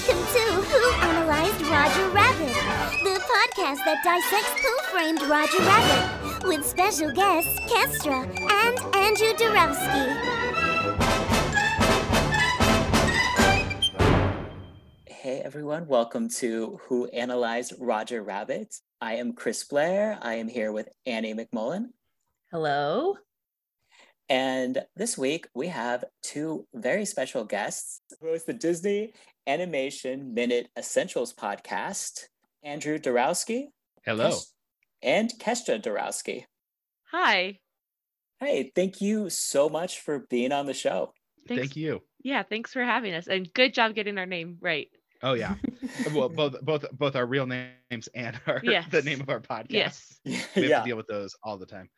Welcome to Who Analyzed Roger Rabbit, the podcast that dissects who framed Roger Rabbit, with special guests Kestra and Andrew Dorowski. Hey everyone, welcome to Who Analyzed Roger Rabbit. I am Chris Blair. I am here with Annie McMullen. Hello. And this week we have two very special guests. Host the Disney Animation Minute Essentials podcast, Andrew Dorowski. Hello. Kes- and Kestra Dorowski. Hi. Hey, thank you so much for being on the show. Thanks. Thank you. Yeah, thanks for having us. And good job getting our name right. Oh yeah. well, both both both our real names and our Yes. the name of our podcast. Yes. We have yeah. to deal with those all the time.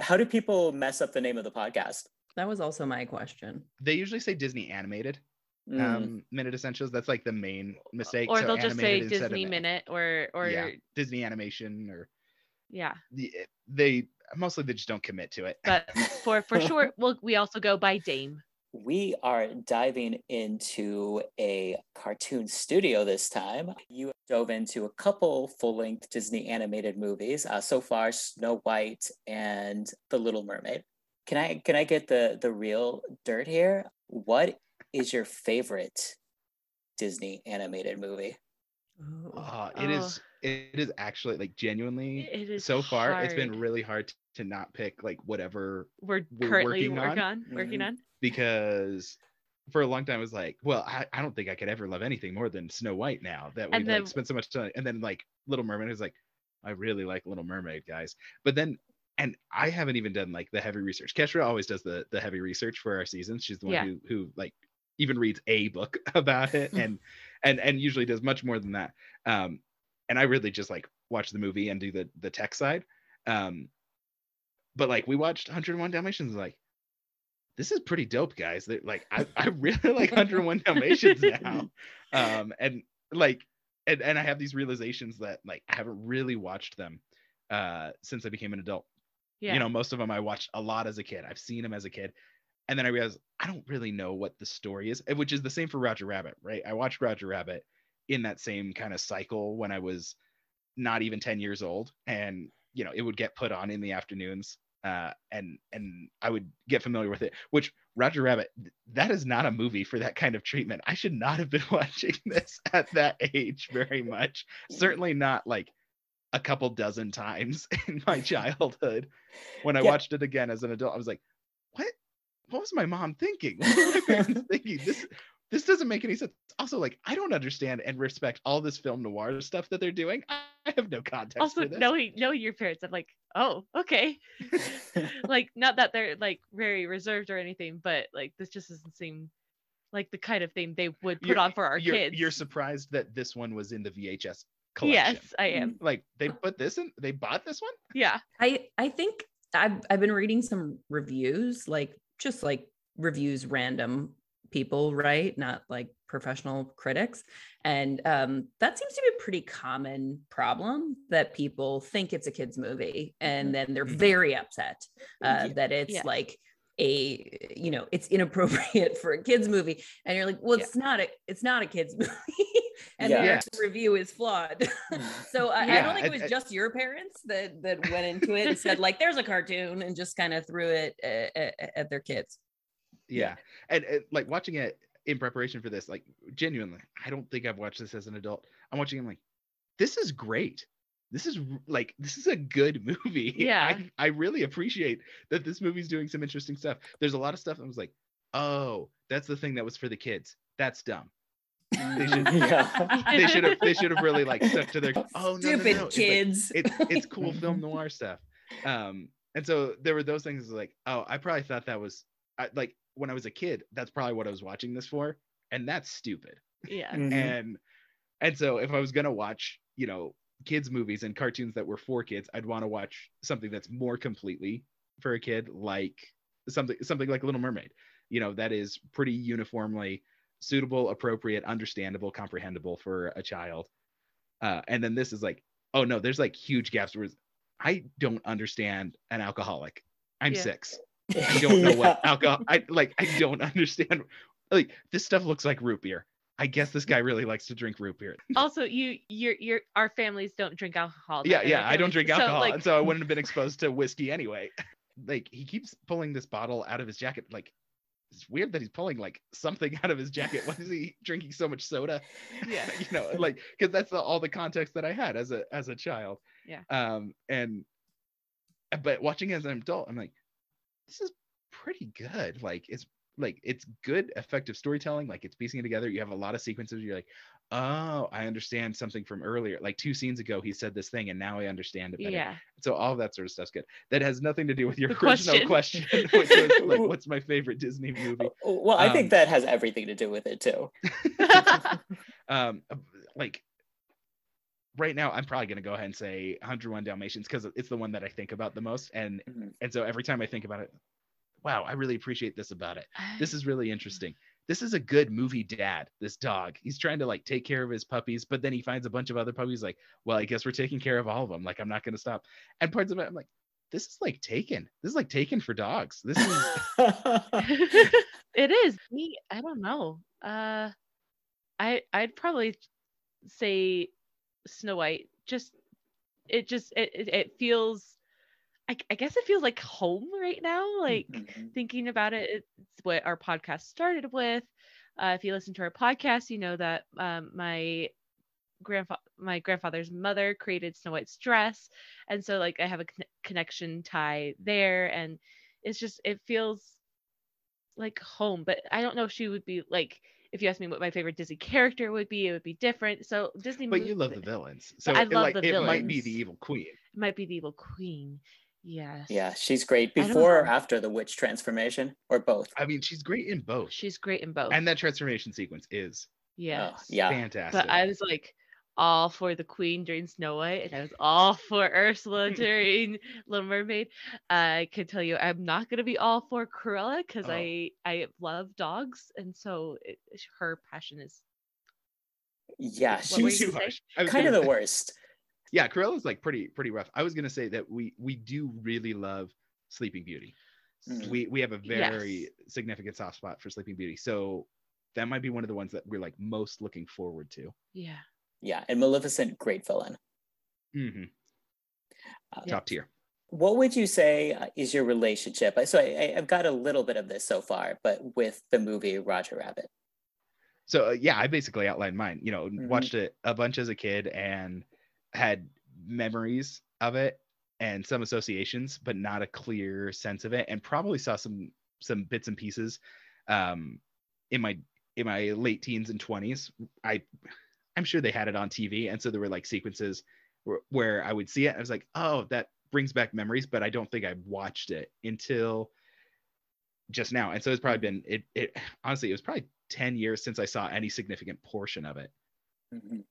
How do people mess up the name of the podcast? That was also my question. They usually say Disney animated Mm, um minute essentials. That's like the main mistake. Or So they'll just say animated instead of Disney Minute or or yeah, yeah. Disney animation or yeah. the, they mostly they just don't commit to it. But for for sure, we'll we also go by Dame. We are diving into a cartoon studio this time. You dove into a couple full length Disney animated movies. Uh, so far, Snow White and The Little Mermaid. Can I can I get the the real dirt here? What is your favorite Disney animated movie? Oh. Uh, it Oh. is it is actually like genuinely It is so far it's been really hard to not pick like whatever We're, we're currently working working on. on, working Mhm. on. because for a long time I was like, well, I, I don't think I could ever love anything more than Snow White now that we've And then- like spent so much time. And then like Little Mermaid is like, I really like Little Mermaid, guys. But then and I haven't even done like the heavy research. Kestra always does the the heavy research for our seasons. She's the one Yeah. who who like even reads a book about it and and and usually does much more than that. Um and I really just like watch the movie and do the the tech side. Um but like we watched 101 Dalmatians like this is pretty dope, guys. They're, like I, I really like 101 Dalmatians now. Um and like and, and I have these realizations that like I haven't really watched them uh since I became an adult. Yeah. You know, most of them I watched a lot as a kid. I've seen them as a kid. And then I realized I don't really know what the story is, which is the same for Roger Rabbit, right? I watched Roger Rabbit in that same kind of cycle when I was not even 10 years old and you know it would get put on in the afternoons uh and and i would get familiar with it which roger rabbit that is not a movie for that kind of treatment i should not have been watching this at that age very much certainly not like a couple dozen times in my childhood when i Yeah. watched it again as an adult i was like what what was my mom thinking what were my thinking this this doesn't make any sense. Also, like I don't understand and respect all this film noir stuff that they're doing. I I have no context also for this. knowing knowing your parents, I'm like, oh, okay. like not that they're like very reserved or anything, but like this just doesn't seem like the kind of thing they would put You're- on for our you're, kids. You're surprised that this one was in the VHS collection. yes, I am. Mm, like they put this in. They bought this one. Yeah. I I think I've I've been reading some reviews, like just like reviews random people, right? Not like professional critics. And um, that seems to be a pretty common problem that people think it's a kids movie and then they're Mhm. very upset uh, Yeah. that it's Yeah. like a you know it's inappropriate for a kids movie and you're like well Yeah. it's not a it's not a kids movie and Yeah. Yes. review is flawed so I, I don't think it was I- just your parents that that went into it and said like there's a cartoon and just kind of threw it at, at, at their kids Yeah, and, and like watching it in preparation for this, like genuinely, I don't think I've watched this as an adult. I'm watching. it like, this is great. This is like this is a good movie. Yeah. I, I really appreciate that this movie's doing some interesting stuff. There's a lot of stuff I was like, oh, that's the thing that was for the kids. That's dumb. They should- yeah. They should have they should have really like stuck to their oh no, no, stupid no. It's like- kids it's it's cool film noir stuff. Um, and so there were those things like, oh, I probably thought that was I, like when I was a kid, that's probably what I was watching this for, and that's stupid. Yeah. Mhm. And and so if I was gonna watch, you know, kids movies and cartoons that were for kids, I'd want to watch something that's more completely for a kid, like something something like Little Mermaid. You know, that is pretty uniformly suitable, appropriate, understandable, comprehensible for a child. Uh, and then this is like, oh no, there's like huge gaps where I don't understand an alcoholic. I'm Yeah. six. I don't know what alcohol. I like. I don't understand. Like this stuff looks like root beer. I guess this guy really likes to drink root beer. Also, you, your, your, our families don't drink alcohol. yeah, yeah. I don't drink So, alcohol, like, and so I wouldn't have been exposed to whiskey anyway. like he keeps pulling this bottle out of his jacket. Like it's weird that he's pulling like something out of his jacket. Why is he drinking so much soda? Yeah. you know, like because that's the, all the context that I had as a as a child. Yeah. Um, and but watching as an adult, I'm like, this is pretty good. Like it's like it's good effective storytelling like it's piecing it together you have a lot of sequences you're like oh i understand something from earlier like two scenes ago he said this thing and now i understand it better yeah. so all that sort of stuff's good that has nothing to do with your The original question. question, which was like what's my favorite disney movie Well, I Um, think that has everything to do with it too. um like right now i'm probably going to go ahead and say 101 dalmatians because it's the one that i think about the most and Mhm. and so every time i think about it wow i really appreciate this about it. This is really interesting. This is a good movie dad this dog. He's trying to like take care of his puppies but then he finds a bunch of other puppies like well i guess we're taking care of all of them like i'm not going to stop. And parts of it i'm like this is like taken. This is like taken for dogs. This is it is. Me i don't know. Uh i i'd probably say snow white. Just it just it it, it feels I, I guess it feels like home right now like Mhm. thinking about it it's what our podcast started with. Uh, if you listen to our podcast you know that um, my grandfather my grandfather's mother created snow white's dress and so like i have a con- connection tie there and it's just it feels like home but i don't know if she would be like if you ask me what my favorite disney character would be it would be different. So disney but you love the villains. So I it, love like the it might be the evil queen. It might be the evil queen yes yeah, she's great before or after the witch transformation, or both. i mean she's great in both she's great in both and that transformation sequence is yes Oh, yeah. fantastic but I was like all for the Queen during Snow White, and I was all for Ursula during Little Mermaid. I can tell you, I'm not gonna be all for Cruella because Oh. I I love dogs, and so it, her passion is Yeah, What were she's too harsh. Was kind of the worst. Yeah Cruella's like pretty pretty rough i was going to say that we we do really love sleeping beauty Mhm. we we have a very Yes. significant soft spot for sleeping beauty so that might be one of the ones that we're like most looking forward to yeah. Yeah, and Maleficent, great villain. Mm-hmm. Uh, top tier What would you say uh, is your relationship? So I, I- I've got a little bit of this so far, but with the movie Roger Rabbit. so uh, yeah i basically outlined mine you know Mhm. watched it a bunch as a kid and had memories of it and some associations but not a clear sense of it and probably saw some some bits and pieces um in my in my late teens and 20s i i'm sure they had it on tv and so there were like sequences where, where i would see it i was like oh that brings back memories but i don't think i watched it until just now. And so it's probably been it it honestly it was probably 10 years since i saw any significant portion of it. Mhm.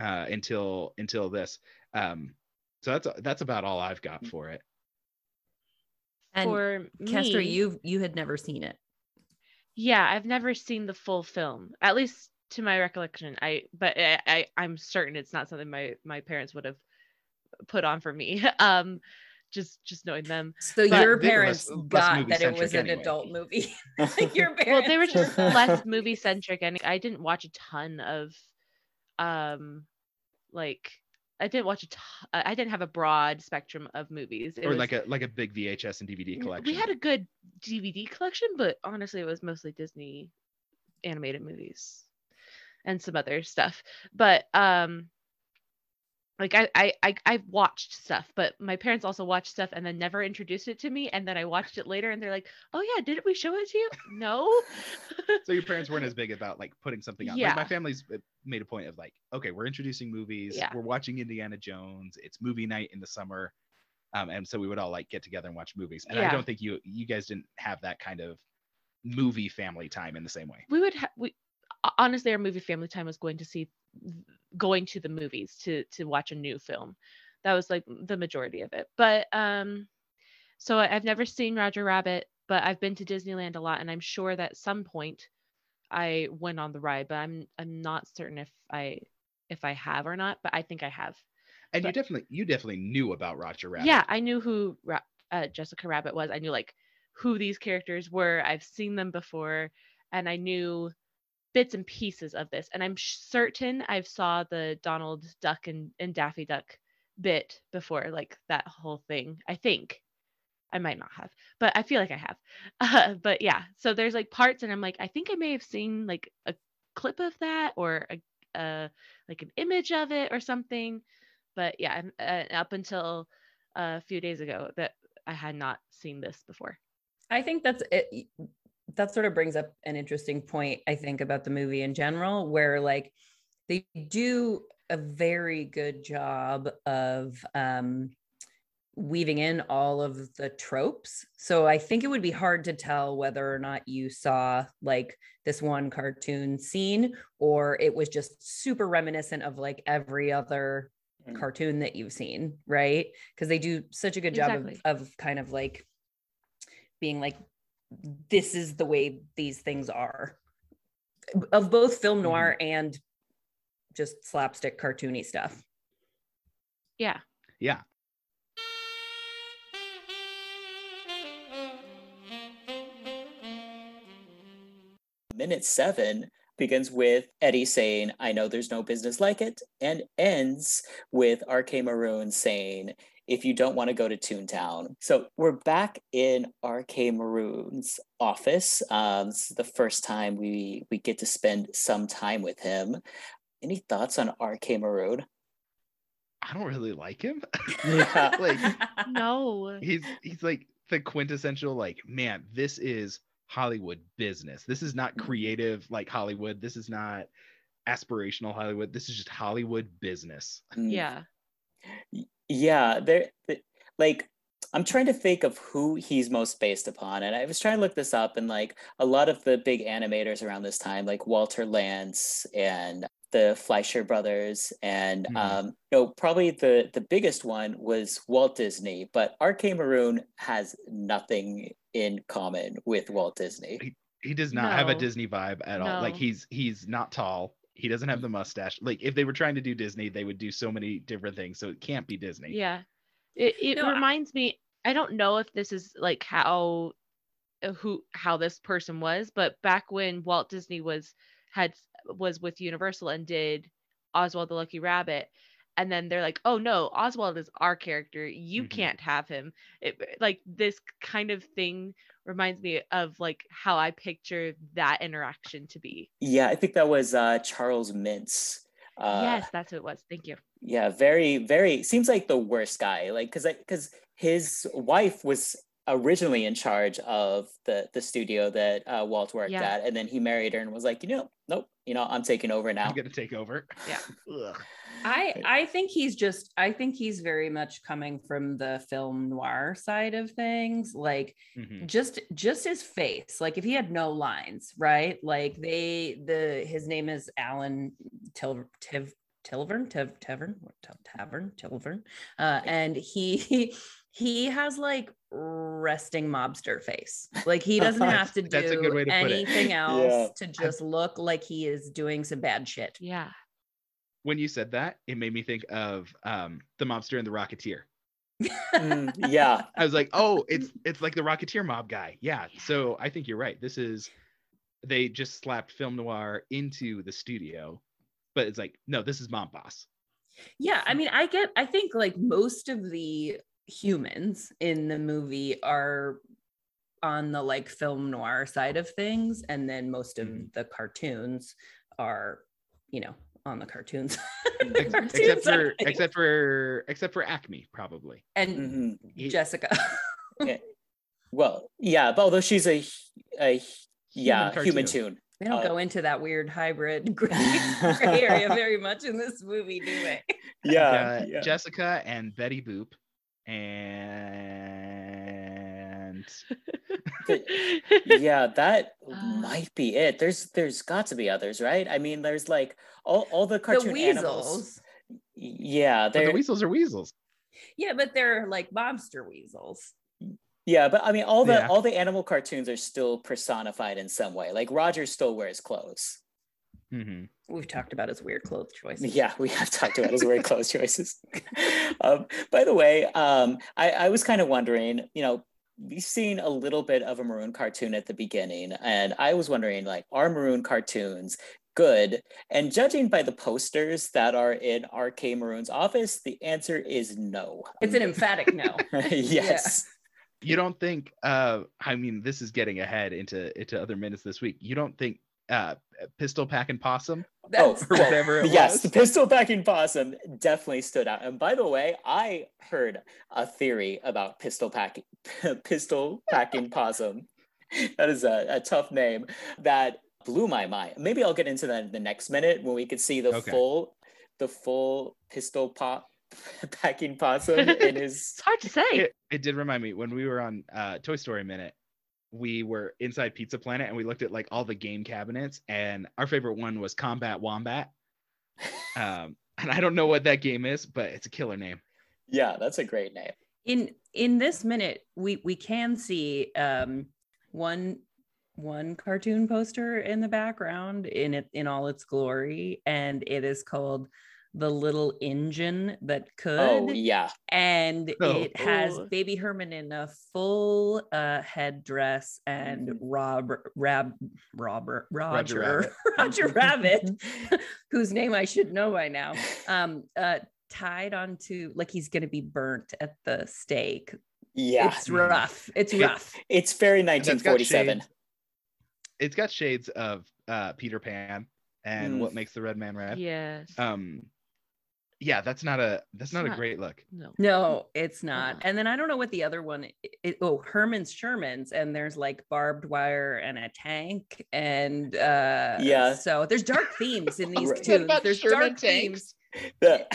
Uh until until this um so that's that's about all i've got for it And for Kestra, me, you you had never seen it. yeah, I've never seen the full film, at least to my recollection. I but I, I I'm certain it's not something my my parents would have put on for me. Um, just just knowing them. So But your parents less- less got that it movie-centric was an anyway. adult movie. your parents. well they were just less movie centric and i didn't watch a ton of um like i didn't watch a ton i didn't have a broad spectrum of movies. It or was- like a like a big vhs and dvd collection we had a good dvd collection but honestly it was mostly disney animated movies and some other stuff. But um like I, I i i watched stuff but my parents also watched stuff and then never introduced it to me and then i watched it later and they're like oh yeah didn't we show it to you no so your parents weren't as big about like putting something on. Yeah. Like my family's uh, made a point of like, okay, we're introducing movies. Yeah. We're watching Indiana Jones. It's movie night in the summer, um, and so we would all like get together and watch movies. And I don't think you you guys didn't have that kind of movie family time in the same way. we would ha- we honestly our movie family time was going to see going to the movies to to watch a new film. That was like the majority of it. But um so i've never seen roger rabbit but i've been to disneyland a lot and i'm sure that some point i went on the ride but i'm i'm not certain if i if i have or not but i think i have. And you definitely you definitely knew about Roger Rabbit. yeah i knew who Ra- uh, jessica rabbit was. I knew like who these characters were. I've seen them before and i knew bits and pieces of this, and I'm certain I've saw the Donald Duck and, and Daffy Duck bit before, like that whole thing. I think I might not have, but I feel like I have. Uh, but yeah, so there's like parts, and I'm like, I think I may have seen like a clip of that or a, uh, like an image of it or something. But yeah, uh, up until a few days ago, that I had not seen this before. I think that's it. That sort of brings up an interesting point, I think, about the movie in general, where like they do a very good job of um, weaving in all of the tropes. So I think it would be hard to tell whether or not you saw like this one cartoon scene or it was just super reminiscent of like every other cartoon that you've seen, right? Because they do such a good job exactly. of, of kind of like being like, this is the way these things are of both film noir mm-hmm. and just slapstick cartoony stuff. Yeah. Yeah. minute seven begins with Eddie saying, I know there's no business like it, and ends with RK Maroon saying, if you don't want to go to Toontown. So we're back in RK Maroon's office. Um, this is the first time we we get to spend some time with him. Any thoughts on RK Maroon? I don't really like him. Yeah. like no. He's he's like the quintessential like, man, this is Hollywood business. This is not mm-hmm. creative like Hollywood. This is not aspirational Hollywood. This is just Hollywood business. Mm. Yeah. Yeah, there like I'm trying to think of who he's most based upon. And I was trying to look this up and like a lot of the big animators around this time, like Walter Lantz and the Fleischer brothers, and mm-hmm. um, you know, probably the the biggest one was Walt Disney. But RK Maroon has nothing in common with Walt Disney. He, he does not no. have a Disney vibe at all. Like he's he's not tall. He doesn't have the mustache. Like if they were trying to do Disney, they would do so many different things. So it can't be Disney. Yeah. It it no, reminds I... me I don't know if this is like how uh, who how this person was, but back when Walt Disney was had was with Universal and did Oswald the Lucky Rabbit, and then they're like, "Oh no, Oswald is our character. You mm-hmm. can't have him." It, like this kind of thing reminds me of like how I picture that interaction to be. Yeah, I think that was uh, Charles Mintz. Uh, yes, that's what it was. Thank you. Yeah, very, very seems like the worst guy. Like, cause, cause his wife was originally in charge of the the studio that uh, Walt worked yeah. at, and then he married her and was like, you know, nope, you know, I'm taking over now. I'm gonna take over. Yeah. I I think he's just I think he's very much coming from the film noir side of things. Like mm-hmm. just just his face. Like if he had no lines, right? Like they the his name is Alan Til, Tiv, Tilvern, Tev, Tavern, Tavern, Tilvern, uh, and he he has like resting mobster face. Like he doesn't have to do anything else yeah. to just look like he is doing some bad shit. Yeah. When you said that, it made me think of um, the mobster and the Rocketeer. mm, yeah. I was like, oh, it's it's like the Rocketeer mob guy. Yeah. So I think you're right. This is they just slapped film noir into the studio, but it's like, no, this is mob boss. Yeah, I mean, I get I think like most of the humans in the movie are on the like film noir side of things and then most of mm. the cartoons are you know on the cartoons, except for except for except for acme probably and mm-hmm. jessica yeah. well yeah but although she's a, a yeah human, human toon they don't uh, go into that weird hybrid gray, gray area very much in this movie do they yeah, uh, yeah. jessica and betty boop and yeah that might be it. There's there's got to be others right? I mean there's like all, all the cartoon the animals yeah the weasels are weasels. Yeah but they're like mobster weasels. Yeah but i mean all the yeah. all the animal cartoons are still personified in some way. Like roger still wears clothes. Mm-hmm. We've talked about his weird clothes choices. Yeah, we have talked about his weird clothes choices. um, by the way, um, I, I was kind of wondering, you know, we've seen a little bit of a maroon cartoon at the beginning, and I was wondering, like, are maroon cartoons good? And judging by the posters that are in RK Maroon's office, the answer is no. It's an emphatic no. yes. You don't think? Uh, I mean, this is getting ahead into into other minutes this week. You don't think uh, pistol packing possum That's, or whatever it yes, was? the pistol packing possum definitely stood out. And by the way, I heard a theory about pistol packing pistol packing possum. That is a, a tough name that blew my mind. Maybe I'll get into that in the next minute when we could see the Okay. full the full pistol pop packing possum in his It's hard to say. it, it did remind me when we were on uh, Toy Story Minute, we were inside Pizza Planet and we looked at like all the game cabinets, and our favorite one was Combat Wombat. Um, and I don't know what that game is, but it's a killer name. Yeah, that's a great name. in in this minute we we can see um one one cartoon poster in the background in it in all its glory and it is called the little engine that could Oh yeah. and Oh. it has Oh. baby herman in a full uh headdress and Mhm. rob rab robert roger Rabbit. roger rabbit whose name i should know by now um uh tied onto like he's gonna be burnt at the stake Yeah. it's rough it's It- rough It's very And that's got 1947. It's got shades of uh, Peter Pan and Mm. what makes the red man red. Yes. Um, yeah, that's not a that's It's not a great look. no. no it's not and then i don't know what the other one i- i- oh herman's sherman's and there's like barbed wire and a tank and uh Yeah. so there's dark themes in these Right. toons there's Sherman dark tanks? themes The-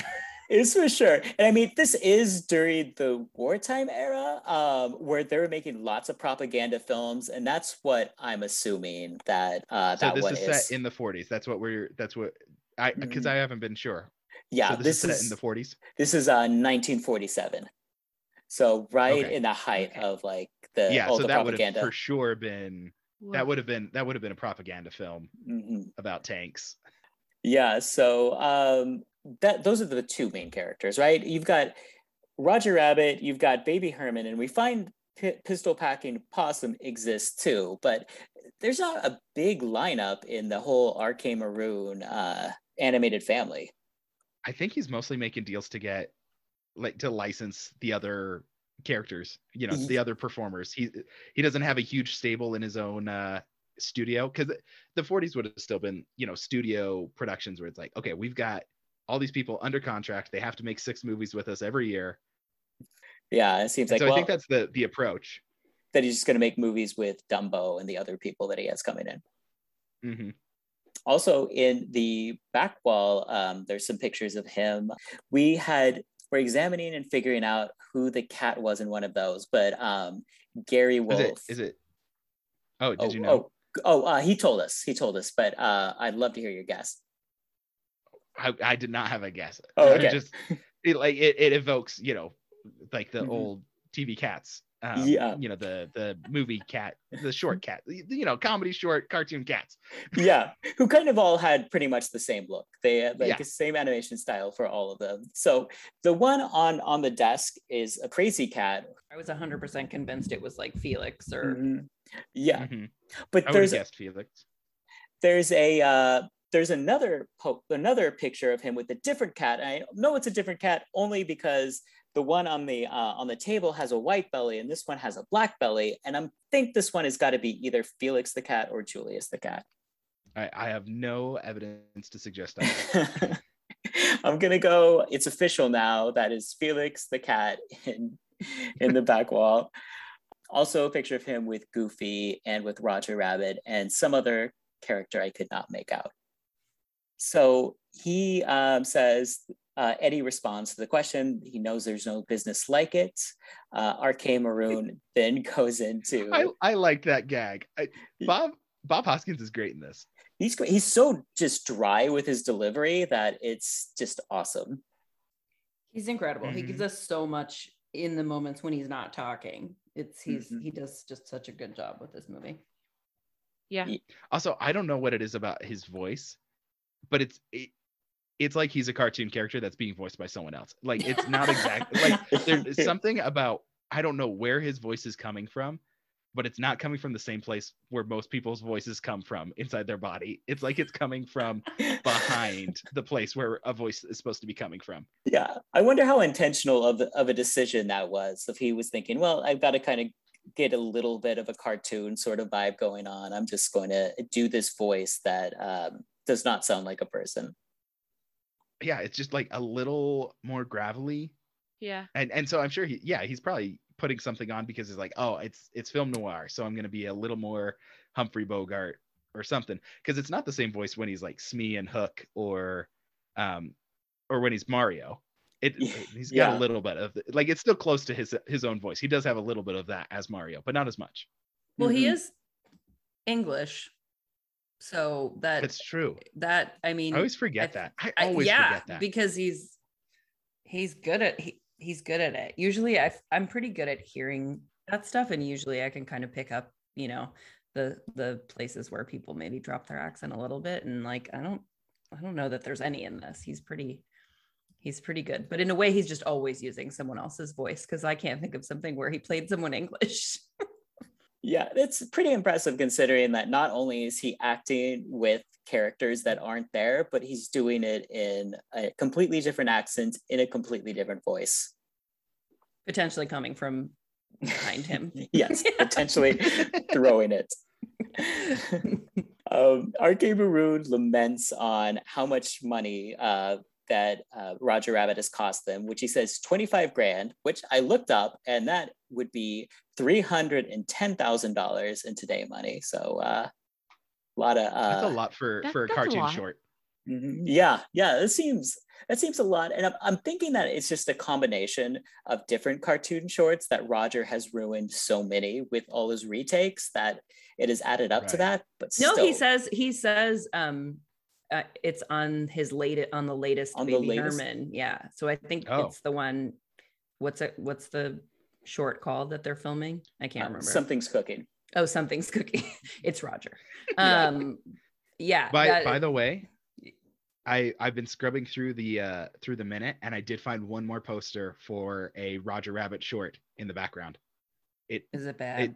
it's for sure. And I mean, this is during the wartime era um, where they were making lots of propaganda films. And that's what I'm assuming that uh, So that this one is is. set in the 40s. That's what we're. That's what I because Mhm. I haven't been sure. Yeah, so this, is is, in the 40s. this is uh, 1947. So right Okay. in the height Okay. of like the yeah, all so the that would have propaganda. for sure been that would have been that would have been a propaganda film Mhm. about tanks. Yeah, so um that those are the two main characters, right? You've got Roger Rabbit, you've got Baby Herman, and we find P- Pistol Packing Possum exists too, but there's not a big lineup in the whole RK Maroon uh animated family. I think he's mostly making deals to get like to license the other characters, you know, the other performers. He he doesn't have a huge stable in his own uh studio because the 40s would have still been, you know, studio productions where it's like, okay, we've got all these people under contract. They have to make six movies with us every year. Yeah, it seems And like so well, I think that's the the approach. that he's just going to make movies with Dumbo and the other people that he has coming in. hmm also in the back wall um, there's some pictures of him we had we're examining and figuring out who the cat was in one of those but um, gary Is wolf it? Is it? Oh, did oh, you know? oh, oh uh, he told us he told us but uh, i'd love to hear your guess I, I did not have a guess. Oh, okay. just it, like it, it evokes, you know, like the Mhm. old TV cats. Um, Yeah. You know, the the movie cat, the short cat, you know, comedy short cartoon cats. yeah who kind of all had pretty much the same look they had like Yeah. the same animation style for all of them so the one on on the desk is a crazy cat i was 100% convinced it was like felix or Mhm. yeah Mhm. but I there's guessed Felix. there's a uh, there's another po- another picture of him with a different cat. I know it's a different cat only because the one on the uh, on the table has a white belly and this one has a black belly. And I think this one has got to be either Felix the cat or Julius the cat. I, I have no evidence to suggest that. I'm gonna go. It's official now. That is Felix the cat in in the back wall. Also, a picture of him with Goofy and with Roger Rabbit and some other character I could not make out. So he um, says, uh, Eddie responds to the question. He knows there's no business like it. Uh, RK Maroon then goes into. I, I liked that gag. I, Bob Bob Hoskins is great in this. he's. He's so just dry with his delivery that it's just awesome. he's incredible he Mhm. gives us so much in the moments when he's not talking it's he's Mhm. he does just such a good job with this movie Yeah. Also, I don't know what it is about his voice, but it's it, it's like he's a cartoon character that's being voiced by someone else. Like it's not exactly like there's something about I don't know where his voice is coming from, but it's not coming from the same place where most people's voices come from inside their body. It's like it's coming from behind the place where a voice is supposed to be coming from. Yeah, I wonder how intentional of of a decision that was. If he was thinking, well, I've got to kind of get a little bit of a cartoon sort of vibe going on. I'm just going to do this voice that um, does not sound like a person. Yeah, it's just like a little more gravelly. Yeah. And and so I'm sure he yeah, he's probably putting something on because he's like, oh, it's it's film noir, so I'm gonna be a little more Humphrey Bogart or something. Because it's not the same voice when he's like Smee and Hook or um or when he's Mario. It he's got Yeah. a little bit of like it's still close to his his own voice. He does have a little bit of that as Mario, but not as much. Well, he Mhm. is English. So that That's true. that I mean I always forget I- that. I I- always yeah, forget that. because he's he's good at he, he's good at it. Usually, I I'm pretty good at hearing that stuff, and usually I can kind of pick up, you know, the the places where people maybe drop their accent a little bit, and like I don't I don't know that there's any in this. He's pretty he's pretty good, but in a way, he's just always using someone else's voice because I can't think of something where he played someone English. Yeah, it's pretty impressive considering that not only is he acting with characters that aren't there, but he's doing it in a completely different accent in a completely different voice. potentially coming from behind him. yes, potentially throwing it. um, RK Maroon laments on how much money uh, that uh, Roger Rabbit has cost them, which he says 25 grand, which I looked up, and that would be $310,000 in today money. So uh, a lot of. Uh, That's a lot for that- for a that's a cartoon lot. short. Mhm. Yeah, yeah, it seems that seems a lot, and I'm, I'm thinking that it's just a combination of different cartoon shorts that Roger has ruined so many with all his retakes that it has added up to that. But No, still, he says he says um uh, it's on his latest on the latest On the baby latest? Herman. Yeah. So I think Oh. it's the one what's it what's the short called that they're filming? I can't um, remember. something's cooking. oh, something's cooking. it's Roger. Yeah. Um yeah. By that- by the way, I I've been scrubbing through the uh through the minute and I did find one more poster for a Roger Rabbit short in the background. It is it it bad?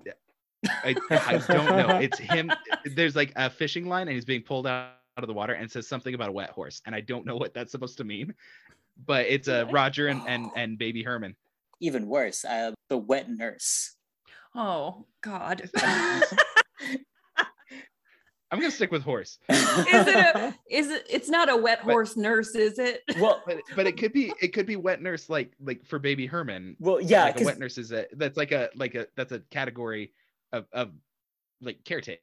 I, I don't know. It's him. There's like a fishing line and he's being pulled out out of the water and says something about a wet horse. And I don't know what that's supposed to mean. But it's uh, Roger and, and and baby Herman. Even worse, uh, the wet nurse. oh God. I'm gonna stick with horse. is it a is it it's not a wet But- horse nurse, is it? well, But but it could be it could be wet nurse like like for baby Herman. well, yeah, like a 'cause- wet nurse is a that's like a like a that's a category of of like caretaking.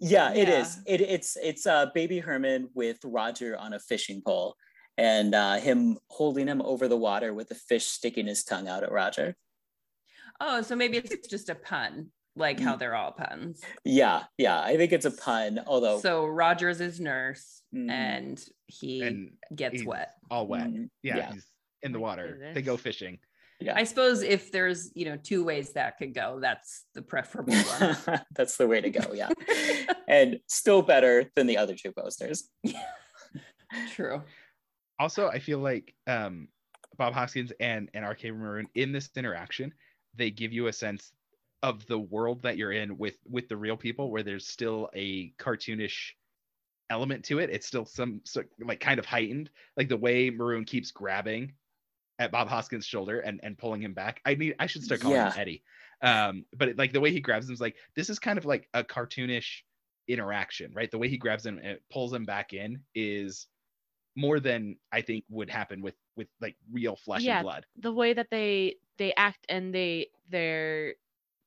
Yeah, it is. Yeah. It, it's it's uh, baby Herman with Roger on a fishing pole, and uh, him holding him over the water with the fish sticking his tongue out at Roger. Oh, so maybe it's just a pun, like Mm. how they're all puns. Yeah, yeah, I think it's a pun. Although, So Roger's his nurse Mhm. and he And gets he's wet. all wet. Mhm. Yeah, yeah, he's in the water. They go goodness. fishing. I suppose if there's, you know, two ways that could go, that's the preferable one. that's the way to go. Yeah, and still better than the other two posters. True. Also i feel like um bob hoskins and and rk maroon in this interaction they give you a sense of the world that you're in with with the real people where there's still a cartoonish element to it. It's still some so, like kind of heightened. Like the way maroon keeps grabbing at bob hoskins shoulder and and pulling him back i need i should start calling Yeah. him eddie. Um but it, like the way he grabs him is like this is kind of like a cartoonish interaction right? The way he grabs him and pulls him back in is more than I think would happen with with like real flesh Yeah. and blood. the way that they they act and they their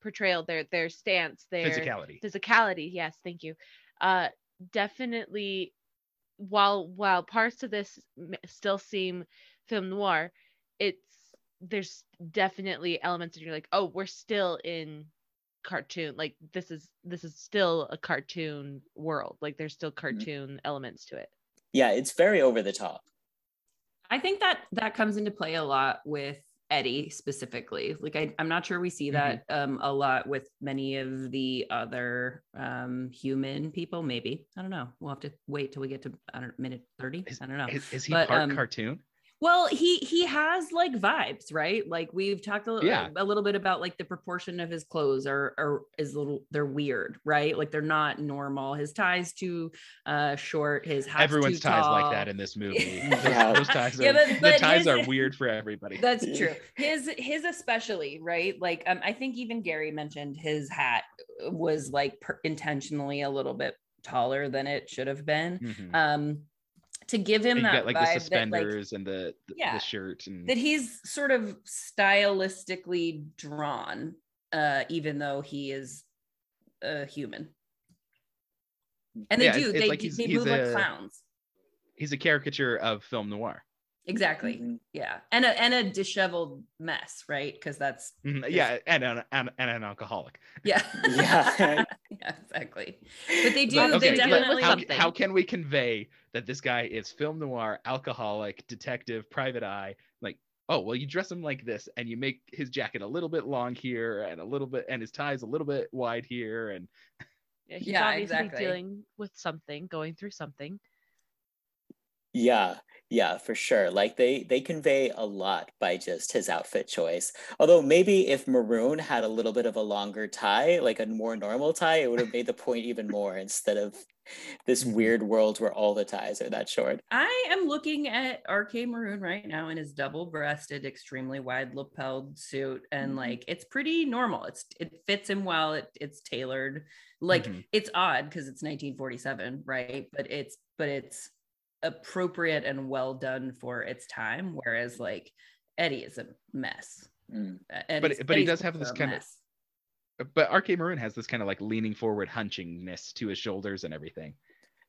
portrayal their their stance their Physicality. physicality yes thank you uh definitely while while parts of this still seem film noir it's there's definitely elements that you're like oh we're still in cartoon like this is this is still a cartoon world like there's still cartoon elements to it Yeah, it's very over the top. I think that that comes into play a lot with Eddie specifically. Like I, I'm not sure we see that um, a lot with many of the other um, human people. Maybe I don't know. We'll have to wait till we get to I don't minute thirty. Is- I don't know. Is, is he But, part um, cartoon? Well, he he has like vibes, right? Like we've talked a, Yeah. a little bit about like the proportion of his clothes are are is a little they're weird, right? Like they're not normal. His ties too uh short, his hat's Everyone's too ties tall. like that in this movie. Those, Yeah. those ties are, Yeah, but- the ties his- are weird for everybody. That's true. His his especially, right? Like um I think even Gary mentioned his hat was like per- intentionally a little bit taller than it should have been. Mhm. Um to give him that got like the that, like, suspenders and the the, Yeah. the shirt and that he's sort of stylistically drawn uh even though he is a human and they Yeah, do they, like they he's move like clowns he's a caricature of film noir. Exactly Mhm. yeah and a and a disheveled mess right because that's Mhm, Yeah, and an, and, and an alcoholic. yeah Yeah. yeah exactly but they do But, okay, but definitely how, how can we convey that this guy is film noir, alcoholic, detective, private eye? Like, oh, well, you dress him like this and you make his jacket a little bit long here and a little bit, and his tie's a little bit wide here. And Yeah, he's Yeah, obviously exactly. dealing with something, going through something. Yeah, yeah, for sure. Like they they convey a lot by just his outfit choice. Although maybe if Maroon had a little bit of a longer tie, like a more normal tie, it would have made the point even more instead of this Mhm. weird world where all the ties are that short. I am looking at RK Maroon right now in his double-breasted, extremely wide lapelled suit, and Mhm. like it's pretty normal. It's it fits him well. It it's tailored. Like Mhm. it's odd because it's 1947, right? But it's but it's appropriate and well done for its time. Whereas like Eddie is a mess. Mm. Uh, Eddie's- but he Eddie's does have this a kind of- but RK Maroon has this kind of like leaning forward hunchingness to his shoulders and everything.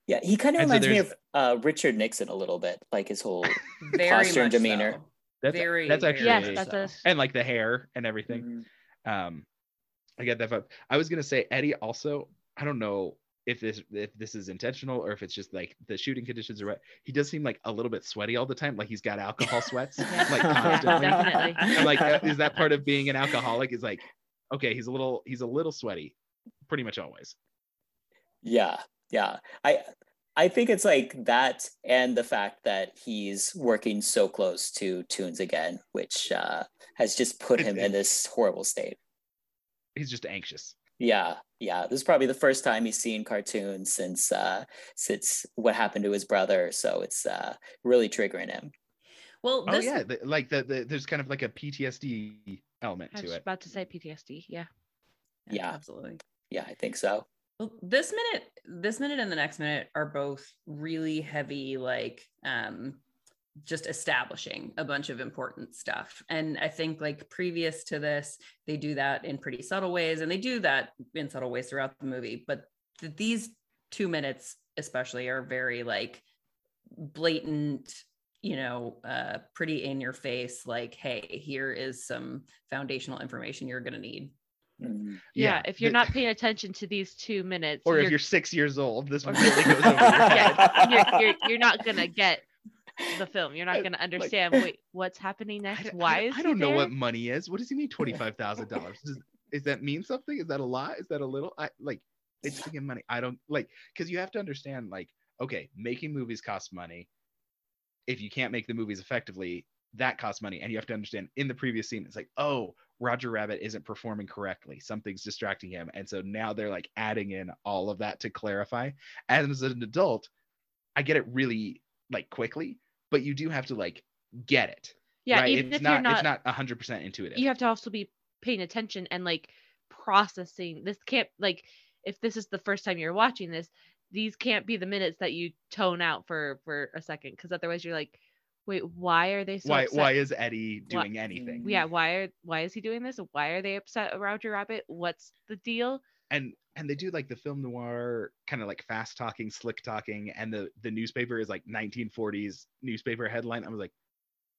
Yeah, he kind of And so reminds me of uh, Richard Nixon a little bit, like his whole. very posture and demeanor. so. That's very that's actually Yes, much that's so. a and like the hair and everything. Mhm. Um, I get that vibe. I was gonna say Eddie also. I don't know if this if this is intentional or if it's just like the shooting conditions are right. He does seem like a little bit sweaty all the time. Like he's got alcohol sweats, Yeah. like Yeah, constantly. definitely. I'm like, uh, is that part of being an alcoholic? Is like, okay, he's a little he's a little sweaty, pretty much always. Yeah, yeah. I I think it's like that and the fact that he's working so close to Toons again, which uh, has just put him in this horrible state. He's just anxious. Yeah, yeah. This is probably the first time he's seen cartoons since uh since what happened to his brother. So it's uh really triggering him. Well, Oh yeah, the, like the, the there's kind of like a PTSD element I to was it. about to say PTSD. Yeah. Yeah. absolutely. Yeah, I think so. Well, this minute, this minute and the next minute are both really heavy, like um just establishing a bunch of important stuff. And I think like previous to this, they do that in pretty subtle ways, and they do that in subtle ways throughout the movie. But th- these two minutes, especially, are very like blatant you know uh pretty in your face like hey here is some foundational information you're going to need Mhm. Yeah. if you're not paying attention to these two minutes, or you're, if you're six years old, this Or- really goes over your head. yeah, you're, you're, you're not gonna get the film. You're not gonna like- understand. Wait, what's happening next? don't- Why I, is I don't know there? what money is. What does he mean twenty five thousand dollars? Does is that mean something? Is that a lot? Is that a little? I like it's freaking money. I don't like because you have to understand like okay, making movies costs money. If you can't make the movies effectively, that costs money, and you have to understand in the previous scene, it's like oh. Roger Rabbit isn't performing correctly. Something's distracting him. And so now they're like adding in all of that to clarify. As an adult, I get it really like quickly, but you do have to like get it Yeah, right? even it's if not, you're not, it's not 100% intuitive you have to also be paying attention and like processing. This can't like if this is the first time you're watching this, these can't be the minutes that you tone out for for a second because otherwise you're like, wait, why are they so why upset? why is eddie Why- doing anything yeah, why are why is he doing this? Why are they upset at Roger Rabbit? What's the deal? and and they do like the film noir kind of like fast talking slick talking and the the newspaper is like 1940s newspaper headline i was like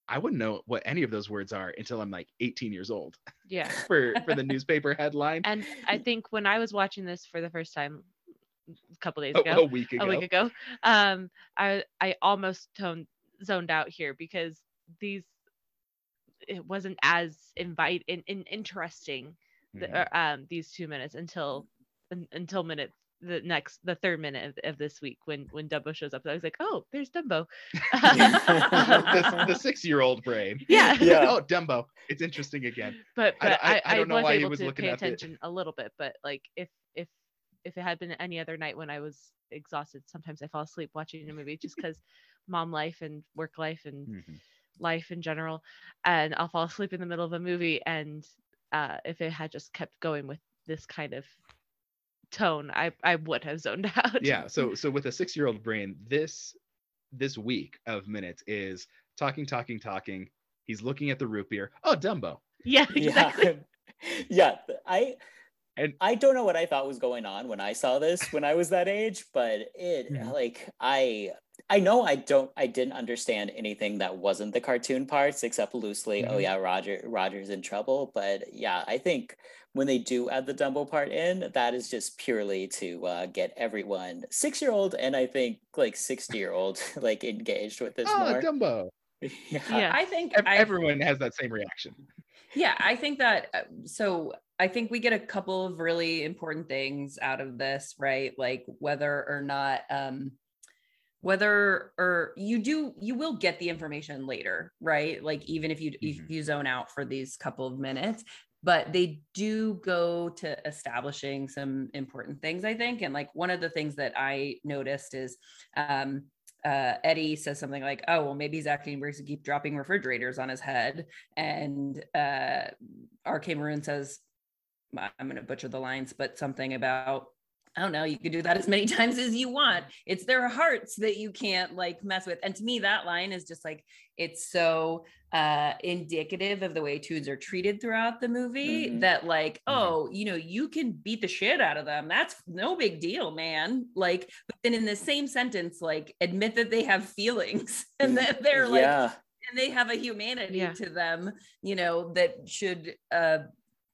i wouldn't know what any of those words are until i'm like 18 years old Yeah. for for the newspaper headline And I think when I was watching this for the first time a couple days ago, a week ago a week ago, um, I I almost toned zoned out here because these it wasn't as invite in, in interesting the, Mhm. uh, um these two minutes until un, until minute the next the third minute of, of this week when when Dumbo shows up. I was like, oh, there's Dumbo. the, the six-year-old brain. Yeah. Yeah. Oh, Dumbo. It's interesting again. but I- but I- I, I don't know was why he able was to looking pay at the- attention a little bit. But like if if if it had been any other night when I was exhausted, sometimes I fall asleep watching a movie just because mom life and work life and Mhm. life in general, and I'll fall asleep in the middle of a movie. And uh, if it had just kept going with this kind of tone, I I would have zoned out. Yeah. So so with a six-year-old brain, this this week of minutes is talking, talking, talking. He's looking at the root beer. Oh, Dumbo. yeah, exactly. Yeah. yeah. I And- I don't know what I thought was going on when I saw this when I was that age, but it Mhm. like I I know I don't I didn't understand anything that wasn't the cartoon parts except loosely, oh Mhm. yeah, Roger Roger's in trouble. But yeah, I think when they do add the Dumbo part in, that is just purely to uh, get everyone six year old and I think like 60 year old like engaged with this Oh, more. Dumbo. yeah. Yeah. I think Ev- I, Everyone has that same reaction. Yeah, I think that uh, so I think we get a couple of really important things out of this, right? Like whether or not um whether or you do you will get the information later, right? Like even if you if Mhm. you zone out for these couple of minutes, but they do go to establishing some important things, I think. And like one of the things that I noticed is um uh, Eddie says something like, "Oh, well, maybe he's acting worse to keep dropping refrigerators on his head," and uh, RK Maroon says, "I'm going to butcher the lines, but something about." I don't know. You could do that as many times as you want. It's their hearts that you can't like mess with. And to me, that line is just like it's so uh indicative of the way toons are treated throughout the movie Mhm. that like Mhm. oh you know you can beat the shit out of them that's no big deal man like but then in the same sentence like admit that they have feelings and that they're like and they have a humanity Yeah. to them you know that should uh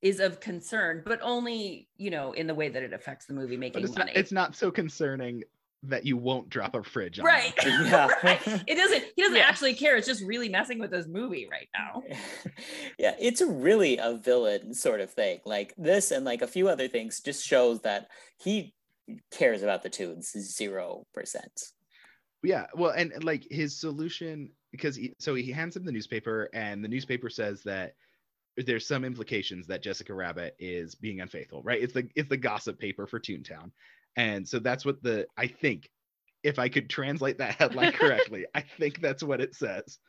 is of concern but only you know in the way that it affects the movie making it's money not, it's not so concerning that you won't drop a fridge on right. Yeah. right it doesn't he doesn't Yeah. actually care it's just really messing with this movie right now yeah, it's really a villain sort of thing. Like this and like a few other things just shows that he cares about the toons zero percent. Yeah, well, and and, like his solution because he, so he hands him the newspaper, and the newspaper says that there's some implications that Jessica Rabbit is being unfaithful, right? It's the it's the gossip paper for Toontown, and so that's what the I think if I could translate that headline correctly, I think that's what it says.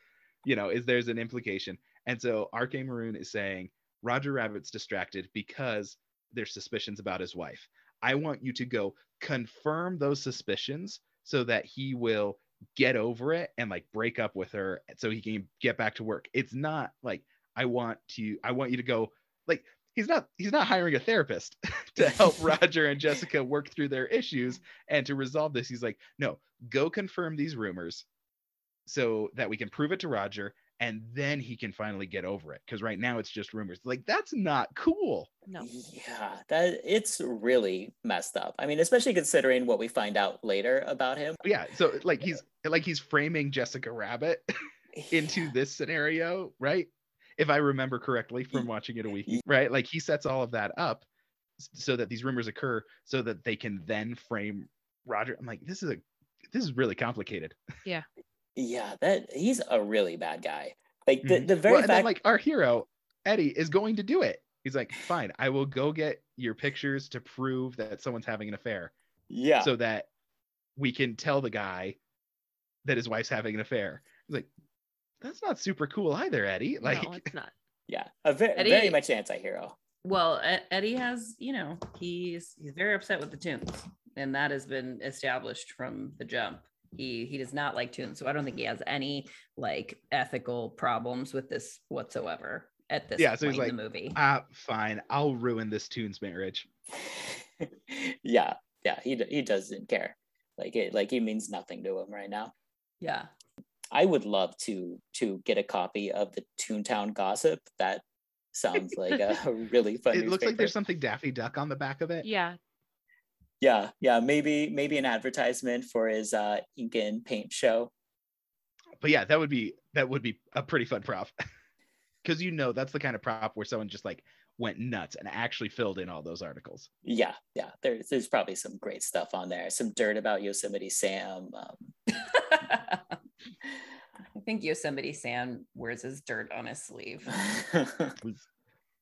You know, is there's an implication, and so RK Maroon is saying Roger Rabbit's distracted because there's suspicions about his wife. I want you to go confirm those suspicions so that he will get over it and like break up with her so he can get back to work. It's not like I want to I want you to go like he's not he's not hiring a therapist to help Roger and Jessica work through their issues and to resolve this. He's like, "No, go confirm these rumors so that we can prove it to Roger and then he can finally get over it because right now it's just rumors." Like that's not cool. No. Yeah, that it's really messed up. I mean, especially considering what we find out later about him. Yeah, so like he's like he's framing Jessica Rabbit into this scenario, right? If I remember correctly from watching it a week, right? Like he sets all of that up so that these rumors occur, so that they can then frame Roger. I'm like, this is a this is really complicated. Yeah, Yeah, that he's a really bad guy. Like the, Mhm. the very well, and then fact like our hero Eddie is going to do it. He's like, fine, I will go get your pictures to prove that someone's having an affair, yeah. so that we can tell the guy that his wife's having an affair. He's like, that's not super cool either, Eddie. Like, no, it's not. yeah, a ve- Eddie- very much anti-hero. Well, Eddie has, you know, he's he's very upset with the toons, and that has been established from the jump. He he does not like toons, so I don't think he has any like ethical problems with this whatsoever at this Yeah, so point he's in the like, movie. ah, fine, I'll ruin this toon's marriage. yeah, yeah, he he doesn't care. Like it, like he means nothing to him right now. yeah, I would love to to get a copy of the Toontown Gossip. That sounds like a really fun. It looks like there's something Daffy Duck on the back of it. Yeah. Yeah, yeah, maybe maybe an advertisement for his uh, ink and paint show. But yeah, that would be that would be a pretty fun prop. Because you know that's the kind of prop where someone just like went nuts and actually filled in all those articles. Yeah, yeah. There's there's probably some great stuff on there. Some dirt about Yosemite Sam. Um, I think Yosemite Sam wears his dirt on his sleeve.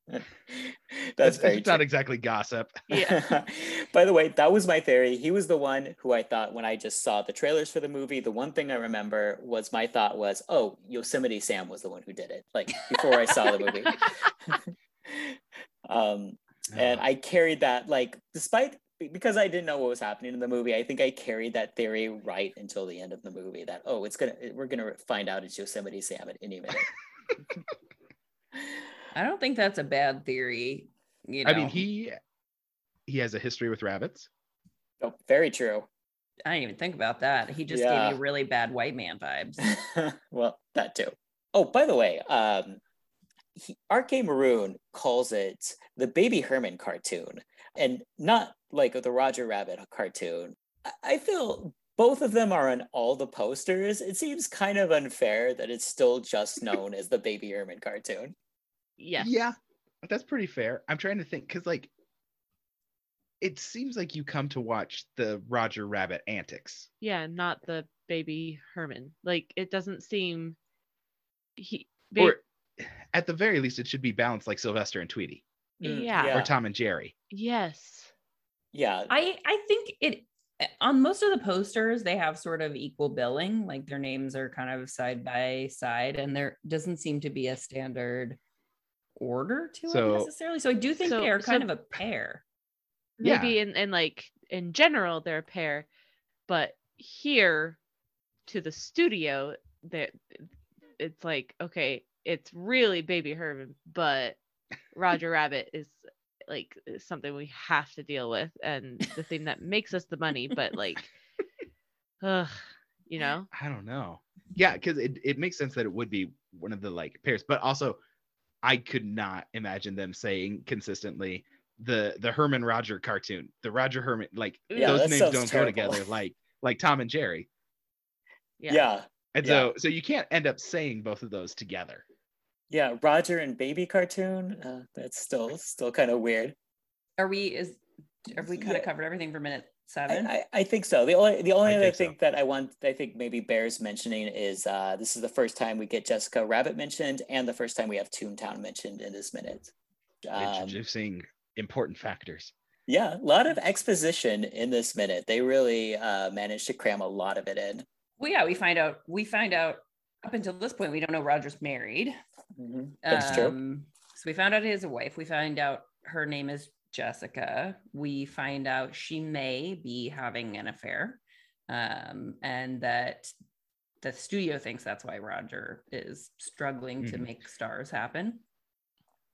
That's very it's not exactly gossip. Yeah. By the way, that was my theory. He was the one who I thought when I just saw the trailers for the movie, the one thing I remember was my thought was, oh, Yosemite Sam was the one who did it. Like before I saw the movie. um, and I carried that like despite because I didn't know what was happening in the movie, I think I carried that theory right until the end of the movie that oh, it's gonna we're gonna find out it's Yosemite Sam at any minute. I don't think that's a bad theory. You know, I mean, he he has a history with rabbits. oh, very true. I didn't even think about that. He just Yeah. gave me really bad white man vibes. well, that too. Oh, by the way, um, he, RK Maroon calls it the Baby Herman cartoon, and not like the Roger Rabbit cartoon. I, I feel both of them are on all the posters. It seems kind of unfair that it's still just known as the Baby Herman cartoon. Yeah. Yeah, that's pretty fair. I'm trying to think because like it seems like you come to watch the Roger Rabbit antics. Yeah, not the baby Herman. Like it doesn't seem he ba- Or at the very least, it should be balanced like Sylvester and Tweety Mm, Yeah. or Tom and Jerry. yes. Yeah, I I think it on most of the posters they have sort of equal billing, like their names are kind of side by side, and there doesn't seem to be a standard order to So- it necessarily. So I do think So- they're kind so- of a pair. Yeah. Maybe in, in like in general they're a pair, but here to the studio that it's like okay, it's really baby Herman, but Roger Rabbit is like eh, something we have to deal with and the thing that makes us the money, but like ugh, you know? I don't know. Yeah, because it, it makes sense that it would be one of the like pairs, but also I could not imagine them saying consistently the the Herman Roger cartoon, the Roger Herman, like Yeah, those names don't terrible. go together like like Tom and Jerry. Yeah. yeah, And Yeah. so so you can't end up saying both of those together. Yeah. Roger and Baby cartoon. Uh, that's still still kind of weird. Are we is have we kind Yeah. of covered everything for minute seven? I, I think so. The only the only I other think so. thing that I want I think maybe bears mentioning is uh, this is the first time we get Jessica Rabbit mentioned and the first time we have Toontown mentioned in this minute. Um, Introducing important factors. yeah, a lot of exposition in this minute. They really uh, managed to cram a lot of it in. well, yeah, we find out we find out up until this point we don't know Roger's married. Mhm. That's true. Um, So we found out he has a wife. We find out her name is Jessica. We find out she may be having an affair, um, and that the studio thinks that's why Roger is struggling to Mhm. make stars happen.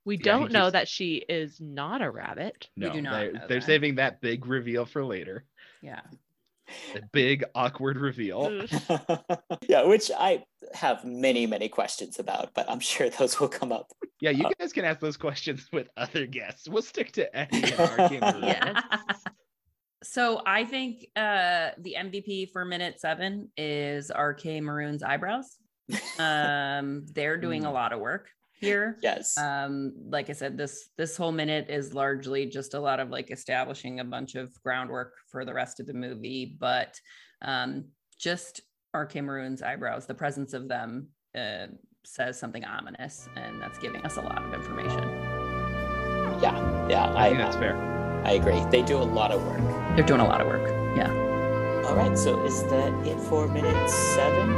We Yeah, don't know keeps- that she is not a rabbit. We No, do not they're, know they're that. saving that big reveal for later. Yeah. The big awkward reveal. Yeah, which I have many many questions about, but I'm sure those will come up. Yeah, you Uh, guys can ask those questions with other guests. We'll stick to Eddie and RK Maroon. Yes. So I think uh, the MVP for minute seven is RK Maroon's eyebrows. Um, they're doing a Mm. lot of work here. Yes. um like i said this this whole minute is largely just a lot of like establishing a bunch of groundwork for the rest of the movie but um just rk maroon's eyebrows the presence of them uh, says something ominous and that's giving us a lot of information yeah, yeah. I I, think that's fair. I agree. They do a lot of work. they're doing a lot of work yeah All right, so is that it for minute seven?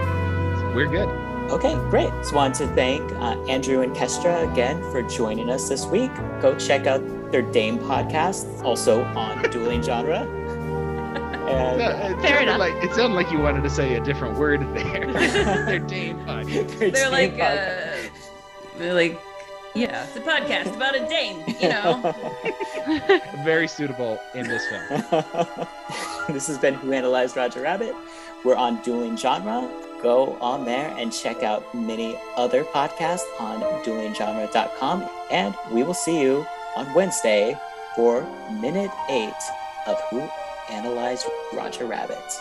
We're good. Okay, great. Just wanted to thank uh, Andrew and Kestra again for joining us this week. Go check out their Dame podcast, also on Dueling Genre. And No, uh, it, Fair enough. like, it sounded like you wanted to say a different word there. They're Dane podcast. their they're Dame like podcast. uh they're like yeah it's a podcast about a dame you know Very suitable in this film. this has been Who Analyzed Roger Rabbit. We're on Dueling Genre. Go on there and check out many other podcasts on duelinggenre.com. And we will see you on Wednesday for minute eight of Who Analyzed Roger Rabbit.